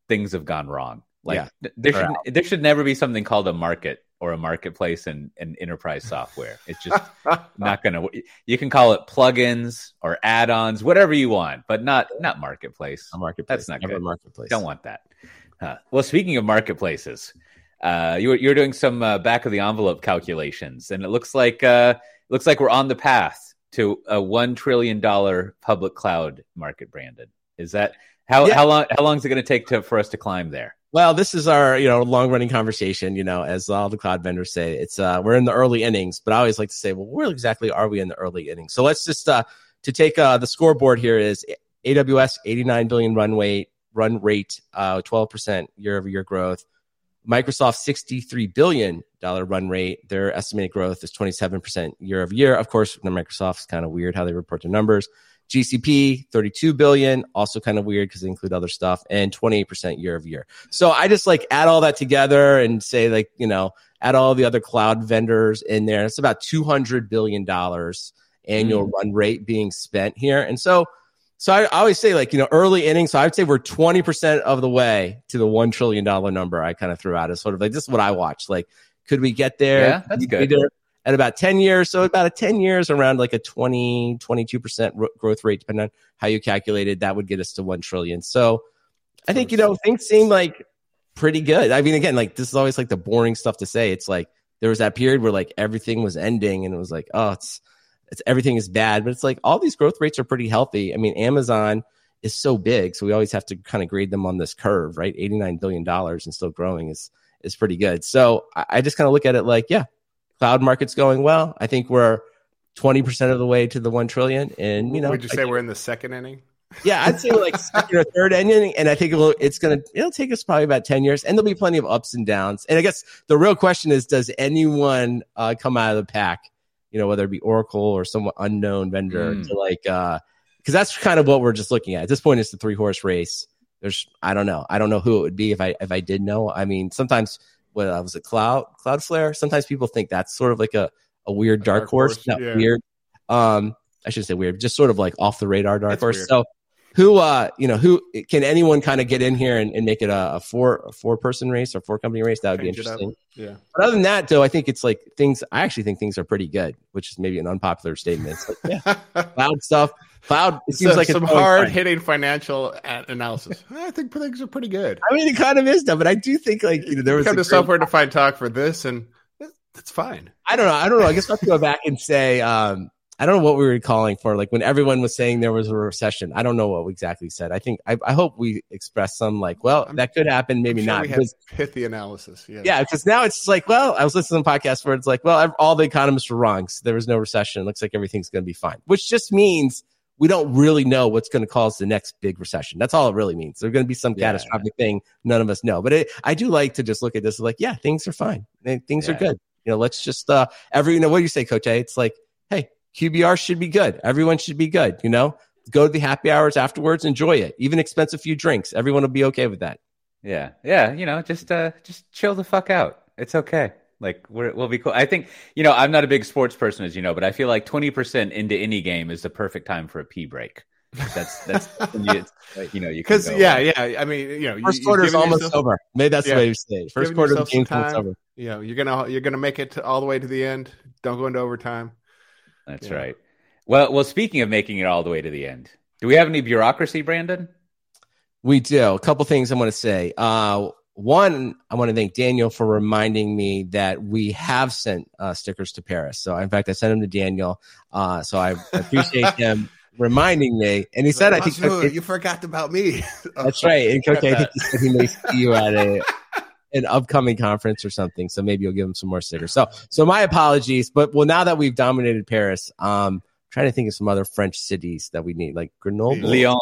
things have gone wrong. Like yeah. there should there should never be something called a market or a marketplace in, in enterprise software. It's just (laughs) not going to. You can call it plugins or add-ons, whatever you want, but not not marketplace. A marketplace. That's not never good. marketplace. Don't want that. Well, speaking of marketplaces, uh, you you're doing some uh, back of the envelope calculations, and it looks like uh, looks like we're on the path to a one trillion dollar public cloud market, Brandon. Is that how yeah. how long how long is it going to take to for us to climb there? Well, this is our you know long running conversation. You know, as all the cloud vendors say, it's uh, we're in the early innings. But I always like to say, well, where exactly are we in the early innings? So let's just uh, to take uh, the scoreboard here is AWS eighty nine billion run rate run rate, uh, twelve percent year over year growth. Microsoft $63 billion run rate. Their estimated growth is 27% year over year. Of course, the Microsoft's kind of weird how they report their numbers. GCP 32 billion, also kind of weird because they include other stuff, and 28% year over year. So I just like add all that together and say like, you know, add all the other cloud vendors in there. It's about 200 billion dollars annual mm. run rate being spent here. And so so I, I, always say, like, you know, early innings. So I would say we're 20% of the way to the $1 trillion number I kind of threw out as sort of like, this is what I watch. Like, could we get there? Yeah, that's good. At about 10 years. So about a 10 years around like a 20, 22% growth rate, depending on how you calculated, that would get us to 1 trillion. So I think, you know, things seem like pretty good. I mean, again, like this is always like the boring stuff to say. It's like there was that period where like everything was ending and it was like, oh, it's, it's everything is bad, but it's like all these growth rates are pretty healthy. I mean, Amazon is so big, so we always have to kind of grade them on this curve, right? Eighty nine billion dollars and still growing is is pretty good. So I, I just kind of look at it like, yeah, cloud market's going well. I think we're twenty percent of the way to the one trillion, and you know, would you say we're in the second inning? Yeah, I'd say like second or third inning, and I think it'll, it's gonna it'll take us probably about ten years, and there'll be plenty of ups and downs. And I guess the real question is, does anyone uh, come out of the pack you know, whether it be Oracle or some unknown vendor mm. to like, uh, because that's kind of what we're just looking at. At this point, it's the three horse race. There's, I don't know, I don't know who it would be if I if I did know. I mean, sometimes what uh, was it, Cloud Cloudflare? Sometimes people think that's sort of like a a weird dark, dark horse, horse, not yeah. weird. Um, I should say weird, just sort of like off the radar dark horse. Weird. So who uh you know who can anyone kind of get in here and, and make it a, a, four a four person race or four company race? That would Change be interesting. Yeah. But other than that though i think it's like things i actually think things are pretty good which is maybe an unpopular statement. It's like yeah. (laughs) Cloud stuff cloud it seems so, like some hard hitting financial analysis. (laughs) I think things are pretty good. I mean it kind of is though but i do think like you know there was come to software defined talk for this and that's fine. I don't know. I don't know. I guess i have to go back and say um I don't know what we were calling for. Like when everyone was saying there was a recession, I don't know what we exactly said. I think I, I hope we expressed some like, well, that could happen, maybe sure not. We hit the analysis. Yeah, yeah, because now it's like, well, I was listening to podcasts where it's like, well, all the economists were wrong. So there was no recession. It looks like everything's going to be fine, which just means we don't really know what's going to cause the next big recession. That's all it really means. There's going to be some yeah. catastrophic thing none of us know. But it, I do like to just look at this like, yeah, things are fine. Things yeah. are good. You know, let's just uh every you know what do you say, Coach? A? It's like, hey, QBR should be good. Everyone should be good. You know, go to the happy hours afterwards, enjoy it. Even expense a few drinks. Everyone will be okay with that. Yeah, yeah. You know, just uh, just chill the fuck out. It's okay. Like we will be cool. I think you know I'm not a big sports person, as you know, but I feel like 20% into any game is the perfect time for a pee break. That's that's (laughs) you, you know you because yeah yeah I mean you know first quarter is almost yourself, over. Maybe that's yeah, the way you say. First quarter of the game over. You know you're gonna you're gonna make it to, all the way to the end. Don't go into overtime. That's yeah. right. Well, well. Speaking of making it all the way to the end, do we have any bureaucracy, Brandon? We do. A couple things I want to say. Uh, one, I want to thank Daniel for reminding me that we have sent uh, stickers to Paris. So, in fact, I sent them to Daniel. Uh, so I appreciate (laughs) him reminding me. And he said, "I think okay, you forgot about me." (laughs) that's right. And okay, I think he said he may see you at a an upcoming conference or something. So maybe you'll give them some more stickers. So, so my apologies. But well, now that we've dominated Paris, um, trying to think of some other French cities that we need, like Grenoble, Lyon,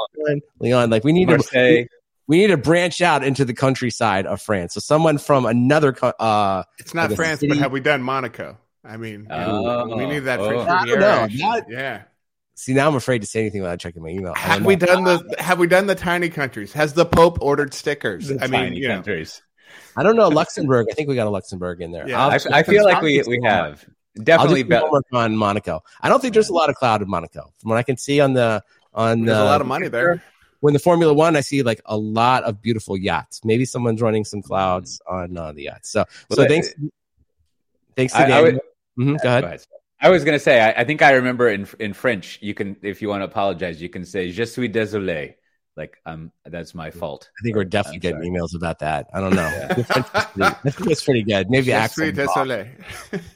Lyon. Like we need Marseille. to we need to branch out into the countryside of France. So someone from another. Uh, it's not France, city. but have we done Monaco? I mean, oh, we need that oh. French I don't know. yeah. See, now I'm afraid to say anything without checking my email. Have we done the Have we done the tiny countries? Has the Pope ordered stickers? The I mean, you countries. Know. I don't know Luxembourg. I think we got a Luxembourg in there. Yeah, I, I, feel like we we have definitely be- on Monaco. I don't think there's a lot of cloud in Monaco from what I can see on the on. There's uh, a lot of money there when the Formula One, I see like a lot of beautiful yachts. Maybe someone's running some clouds on uh, the yachts. So, well, so thanks, thanks to I, I would, mm-hmm, go ahead. Go ahead. I was going to say, I, I, think I remember in in French, you can, if you want to apologize, you can say "Je suis désolé." Like, um, that's my fault. I think we're definitely I'm getting sorry. emails about that. I don't know. I think it's pretty good. Maybe Je accent. Suis désolé.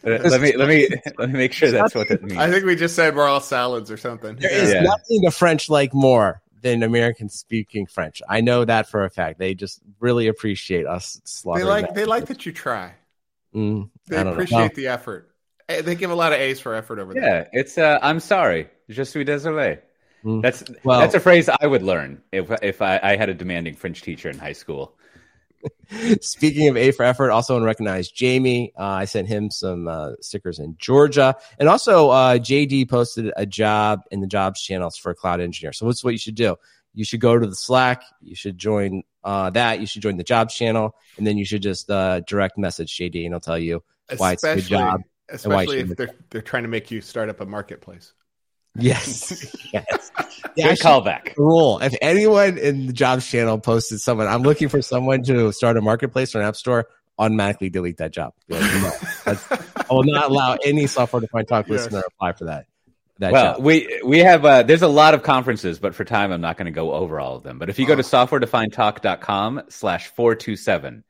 let me let me (laughs) let me make sure that's what it means. I think we just said we're all salads or something. There is yeah. nothing the French like more than american speaking French. I know that for a fact. They just really appreciate us. They like they like that you try. Mm, they appreciate know. the effort. Eh, they give a lot of A's for effort over yeah, there. Yeah, it's uh, I'm sorry. Je suis désolé. Mm. That's well, that's a phrase I would learn if if I, I had a demanding French teacher in high school. (laughs) Speaking of A for effort, also want to recognize Jamie. Uh, I sent him some uh, stickers in Georgia, and also uh, JD posted a job in the jobs channels for a cloud engineer. So what's what you should do? You should go to the Slack. You should join uh, that. You should join the jobs channel, and then you should just uh, direct message JD, and he'll tell you why it's a good job. Especially if they're they're trying to make you start up a marketplace. Yes. (laughs) yes. Yeah, (laughs) Good callback. Rule. If anyone in the jobs channel posted someone, I'm looking for someone to start a marketplace or an app store, automatically delete that job. Like, no, I will not allow any software defined talk yes. listener to apply for that. that well, job. we we have uh, there's a lot of conferences, but for time I'm not going to go over all of them. But if you go to softwaredefinedtalk.com slash four two seven,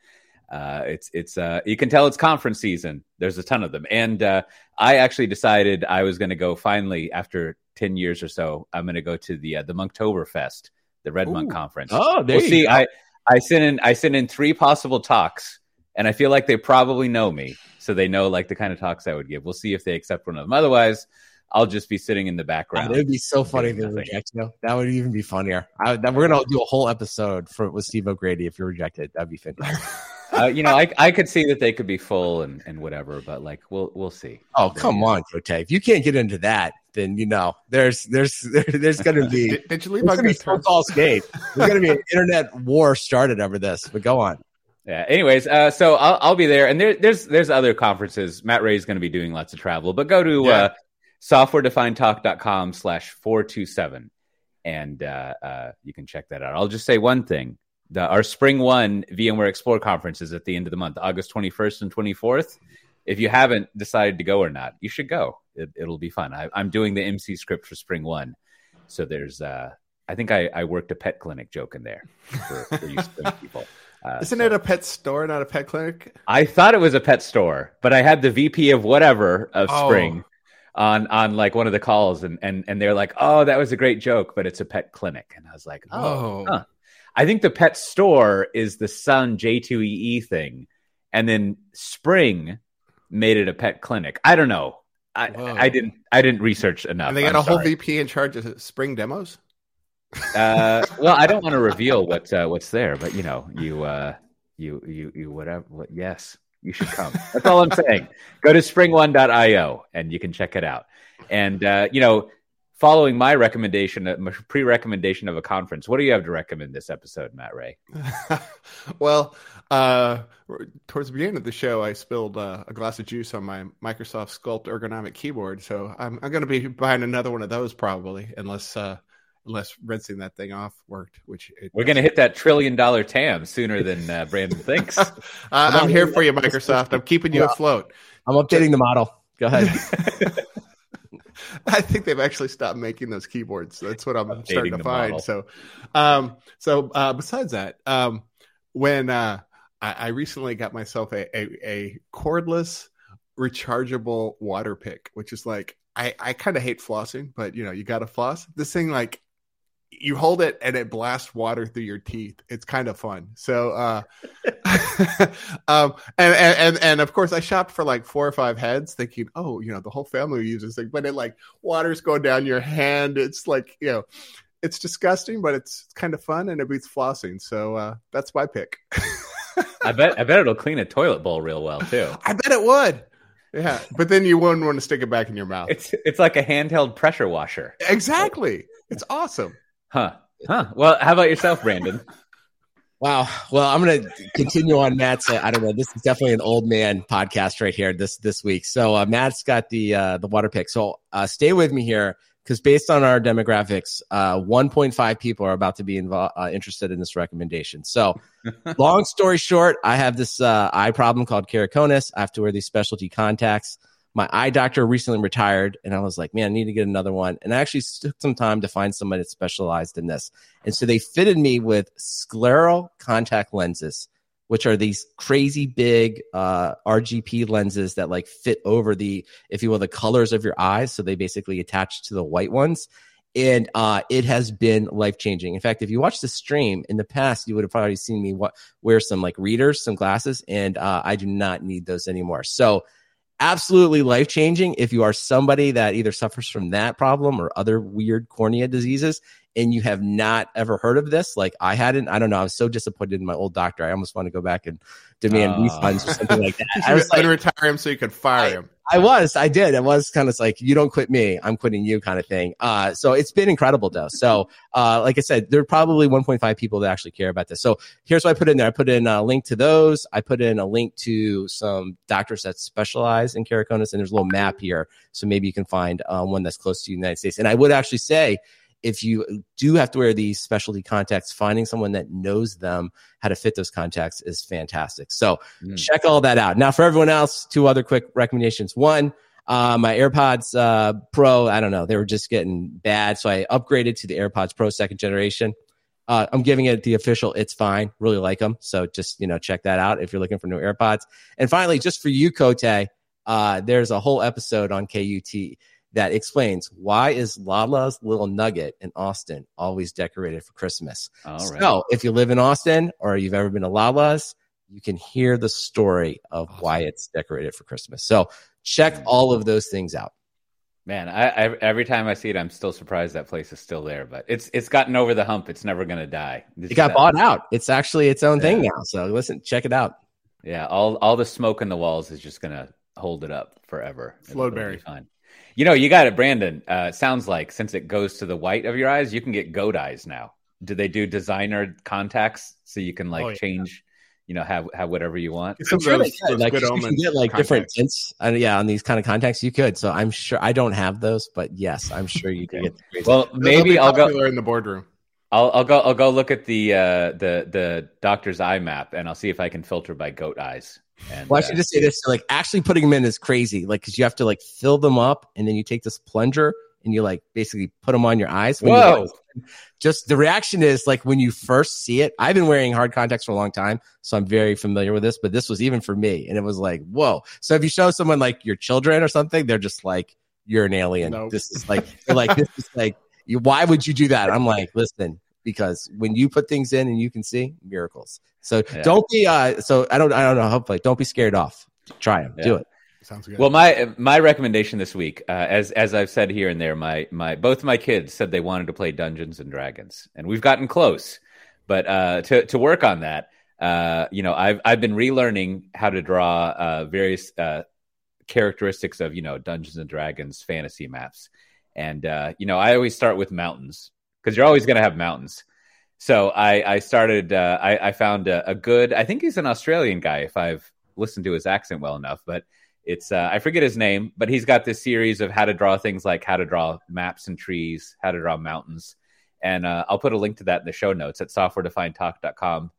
uh, it's it's uh, you can tell it's conference season. There's a ton of them, and uh, I actually decided I was going to go finally after ten years or so. I'm going to go to the uh, the Monktoberfest, the Red Ooh. Monk conference. Oh, there we'll see. Go. I I sent in I sent in three possible talks, and I feel like they probably know me, so they know like the kind of talks I would give. We'll see if they accept one of them. Otherwise. I'll just be sitting in the background. it would be so funny if they reject you. That would even be funnier. I, that, we're gonna do a whole episode for with Steve O'Grady if you're rejected. That'd be fantastic. (laughs) uh, you know, I I could see that they could be full and, and whatever, but like we'll we'll see. Oh come on, Coté. If you can't get into that, then you know there's there's (laughs) there's going to be did, did, you leave on good terms? There's going to be an (laughs) internet war started over this. But go on. Yeah. Anyways, uh, so I'll I'll be there, and there, there's there's other conferences. Matt Ray is going to be doing lots of travel, but go to yeah. uh, softwaredefinedtalk.com slash four two seven, and uh, uh, you can check that out. I'll just say one thing the, our SpringOne VMware Explore conference is at the end of the month, August 21st and 24th. If you haven't decided to go or not, you should go. It, will be fun. I, am doing the MC script for SpringOne. So there's, uh, I think I, I worked a pet clinic joke in there for, for you (laughs) people. Uh, Isn't so. it a pet store, not a pet clinic? I thought it was a pet store, but I had the VP of whatever of oh. spring on on like one of the calls, and and and they're like, "Oh, that was a great joke, but it's a pet clinic," and I was like, "Oh, huh. I think the pet store is the Sun J2EE thing, and then Spring made it a pet clinic. I don't know. I, I didn't I didn't research enough. And they got I'm a sorry. whole VP in charge of Spring demos. Uh, well, I don't want to reveal what uh, what's there, but you know, you uh, you you you whatever. What, yes, you should come. That's all I'm saying. Go to springone.io and you can check it out. And uh, you know, following my recommendation, my pre-recommendation of a conference. What do you have to recommend this episode, Matt Ray? (laughs) well, uh, towards the beginning of the show, I spilled uh, a glass of juice on my Microsoft Sculpt ergonomic keyboard, so I'm, I'm going to be buying another one of those probably, unless uh, unless rinsing that thing off worked. Which we're going to hit that trillion dollar TAM sooner than uh, Brandon thinks. (laughs) uh, I'm here for you, Microsoft. I'm keeping you afloat. I'm updating the model. Go ahead. (laughs) (laughs) I think they've actually stopped making those keyboards. That's what I'm Updating starting to find. Model. So, um, so uh, besides that, um, when uh, I, I recently got myself a, a, a cordless rechargeable water pick, which is like I, I kind of hate flossing, but you know, you got to floss. This thing, like, you hold it and it blasts water through your teeth. It's kind of fun. So, uh, (laughs) um, and, and, and of course I shopped for like four or five heads thinking, oh, you know, the whole family uses it, but it like water's going down your hand. It's like, you know, it's disgusting, but it's kind of fun and it beats flossing. So, uh, that's my pick. I bet, I bet it'll clean a toilet bowl real well too. (laughs) I bet it would. Yeah, but then you wouldn't want to stick it back in your mouth. It's it's like a handheld pressure washer. Exactly. It's awesome. Huh. Huh. Well, how about yourself, Brandon? (laughs) Wow. Well, I'm going to continue on Matt's. Uh, I don't know. This is definitely an old man podcast right here this this week. So uh, Matt's got the uh, the water pick. So uh, stay with me here because based on our demographics, uh, 1.5 people are about to be involved, uh, interested in this recommendation. So, (laughs) long story short, I have this uh, eye problem called keratoconus. I have to wear these specialty contacts. My eye doctor recently retired, and I was like, man, I need to get another one. And I actually took some time to find somebody that specialized in this. And so they fitted me with scleral contact lenses which are these crazy big uh, RGP lenses that like fit over the, if you will, the colors of your eyes. So they basically attach to the white ones. And uh, it has been life changing. In fact, if you watch the stream in the past, you would have probably seen me what, wear some like readers, some glasses, and uh, I do not need those anymore. So, absolutely life changing if you are somebody that either suffers from that problem or other weird cornea diseases and you have not ever heard of this, like I hadn't, I don't know. I was so disappointed in my old doctor. I almost want to go back and demand uh, refunds or something like that. (laughs) I was like, to retire him so you could fire I, him. I was, I did. It was kind of like, you don't quit me, I'm quitting you kind of thing. Uh, so it's been incredible though. So, uh, like I said, there are probably 1.5 people that actually care about this. So here's what I put in there. I put in a link to those. I put in a link to some doctors that specialize in keratoconus and there's a little map here. So maybe you can find um, one that's close to the United States. And I would actually say, if you do have to wear these specialty contacts, finding someone that knows them how to fit those contacts is fantastic. So mm. check all that out. Now, for everyone else, two other quick recommendations. One, uh, my AirPods uh, Pro, I don't know, they were just getting bad. So I upgraded to the AirPods Pro second generation. Uh, I'm giving it the official, it's fine. Really like them. So just, you know, check that out if you're looking for new AirPods. And finally, just for you, Coté, uh, there's a whole episode on KUT that explains why is Lala's Little Nugget in Austin always decorated for Christmas. All right. So if you live in Austin or you've ever been to Lala's, you can hear the story of awesome. why it's decorated for Christmas. So check mm. all of those things out. Man, I, I, every time I see it, I'm still surprised that place is still there. But it's it's gotten over the hump. It's never going to die. It's it got bought out. It's actually its own yeah. thing now. So listen, check it out. Yeah, all all the smoke in the walls is just going to hold it up forever. Flowberry. Fine. You know, you got it, Brandon. Uh, sounds like since it goes to the white of your eyes, you can get goat eyes now. Do they do designer contacts so you can like oh, yeah. change? You know, have have whatever you want. I'm sure those, they could. Like, you can get like contacts. different tints. Uh, yeah, on these kind of contacts, you could. So I'm sure I don't have those, but yes, I'm sure you can get. well, maybe I'll go in the boardroom. I'll, I'll go. I'll go look at the uh, the the doctor's eye map, and I'll see if I can filter by goat eyes. And, well, I should uh, just say this: like actually putting them in is crazy. Like because you have to like fill them up, and then you take this plunger and you like basically put them on your eyes. Whoa! just the reaction is like when you first see it. I've been wearing hard contacts for a long time, so I'm very familiar with this. But this was even for me, and it was like, whoa! So if you show someone like your children or something, they're just like, "You're an alien." Nope. This is like, like this is like, you, why would you do that? I'm like, listen, because when you put things in and you can see miracles. So yeah. don't be uh so I don't I don't know hopefully don't be scared off. Try them. Yeah. Do it. Sounds good. Well, my my recommendation this week, uh, as as I've said here and there, my my both my kids said they wanted to play Dungeons and Dragons, and we've gotten close. But uh, to to work on that, uh, you know, I've I've been relearning how to draw uh, various uh, characteristics of you know Dungeons and Dragons fantasy maps, and uh, you know, I always start with mountains because you're always going to have mountains. So I, I started, uh, I, I, found a, a, good, I think he's an Australian guy if I've listened to his accent well enough, but it's, uh, I forget his name, but he's got this series of how to draw things like how to draw maps and trees, how to draw mountains. And uh, I'll put a link to that in the show notes at softwaredefinedtalk.com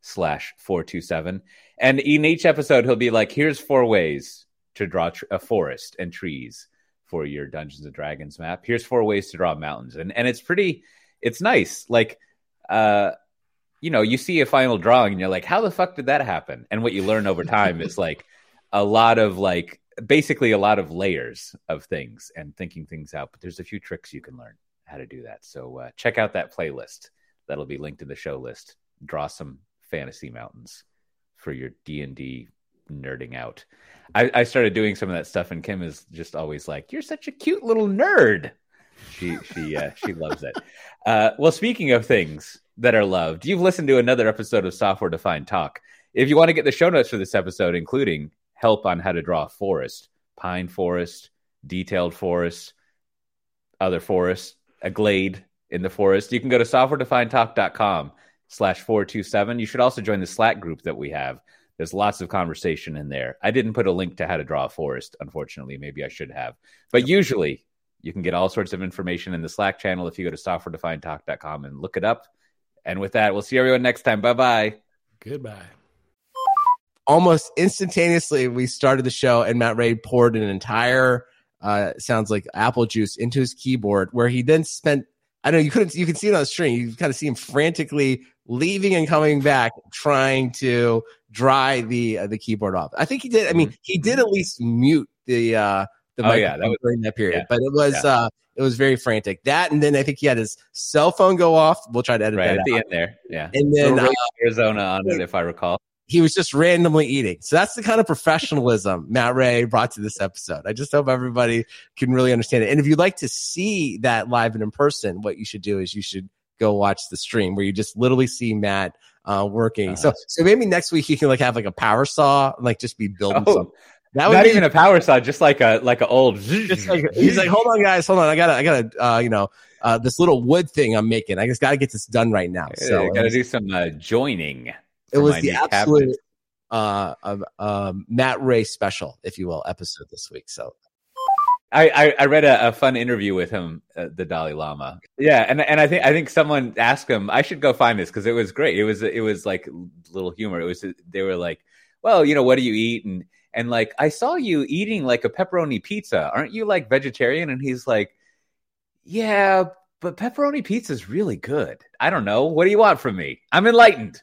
slash 427. And in each episode, he'll be like, here's four ways to draw tr- a forest and trees for your Dungeons and Dragons map. Here's four ways to draw mountains. And, and it's pretty, it's nice. Like, uh, you know, you see a final drawing and you're like, how the fuck did that happen? And what you learn over time is like a lot of like, basically a lot of layers of things and thinking things out. But there's a few tricks you can learn how to do that. So uh, check out that playlist. That'll be linked in the show list. Draw some fantasy mountains for your D and D nerding out. I, I started doing some of that stuff, and Kim is just always like, "You're such a cute little nerd." She she uh, she loves it. Uh, well, speaking of things that are loved, you've listened to another episode of Software Defined Talk. If you want to get the show notes for this episode, including help on how to draw a forest, pine forest, detailed forest, other forest, a glade in the forest, you can go to softwaredefinedtalk.com slash 427. You should also join the Slack group that we have. There's lots of conversation in there. I didn't put a link to how to draw a forest, unfortunately. Maybe I should have. But usually you can get all sorts of information in the Slack channel if you go to softwaredefinedtalk.com and look it up. And with that, we'll see everyone next time. Bye bye. Goodbye. Almost instantaneously, we started the show, and Matt Ray poured an entire, uh, sounds like apple juice into his keyboard, where he then spent I know you couldn't you can see it on the screen. You kind of see him frantically leaving and coming back, trying to dry the uh, the keyboard off. I think he did. I mean, he did at least mute the uh the oh, yeah, that was, during that period, yeah. but it was yeah. uh it was very frantic. That and then I think he had his cell phone go off. We'll try to edit right, that at the end there. Yeah, and then uh, Arizona on it if I recall he was just randomly eating. So that's the kind of professionalism Matt Ray brought to this episode. I just hope everybody can really understand it. And if you'd like to see that live and in person, what you should do is you should go watch the stream where you just literally see Matt uh, working. Uh, so so maybe next week you can like have like a power saw, like just be building oh, something. That would not be, even a power saw, just like a like an old. (laughs) Like, he's like, hold on, guys, hold on. I gotta, I gotta, uh, you know, uh, this little wood thing I'm making. I just gotta get this done right now. So I gotta do some uh, joining it was the absolute uh, uh, Matt Ray special, if you will, episode this week. So I, I, I read a, a, fun interview with him, uh, the Dalai Lama. Yeah, and and I think I think someone asked him. I should go find this because it was great. It was it was like little humor. It was they were like, well, you know, what do you eat? And and like I saw you eating like a pepperoni pizza. Aren't you like vegetarian? And he's like, yeah, but pepperoni pizza is really good. I don't know. What do you want from me? I'm enlightened.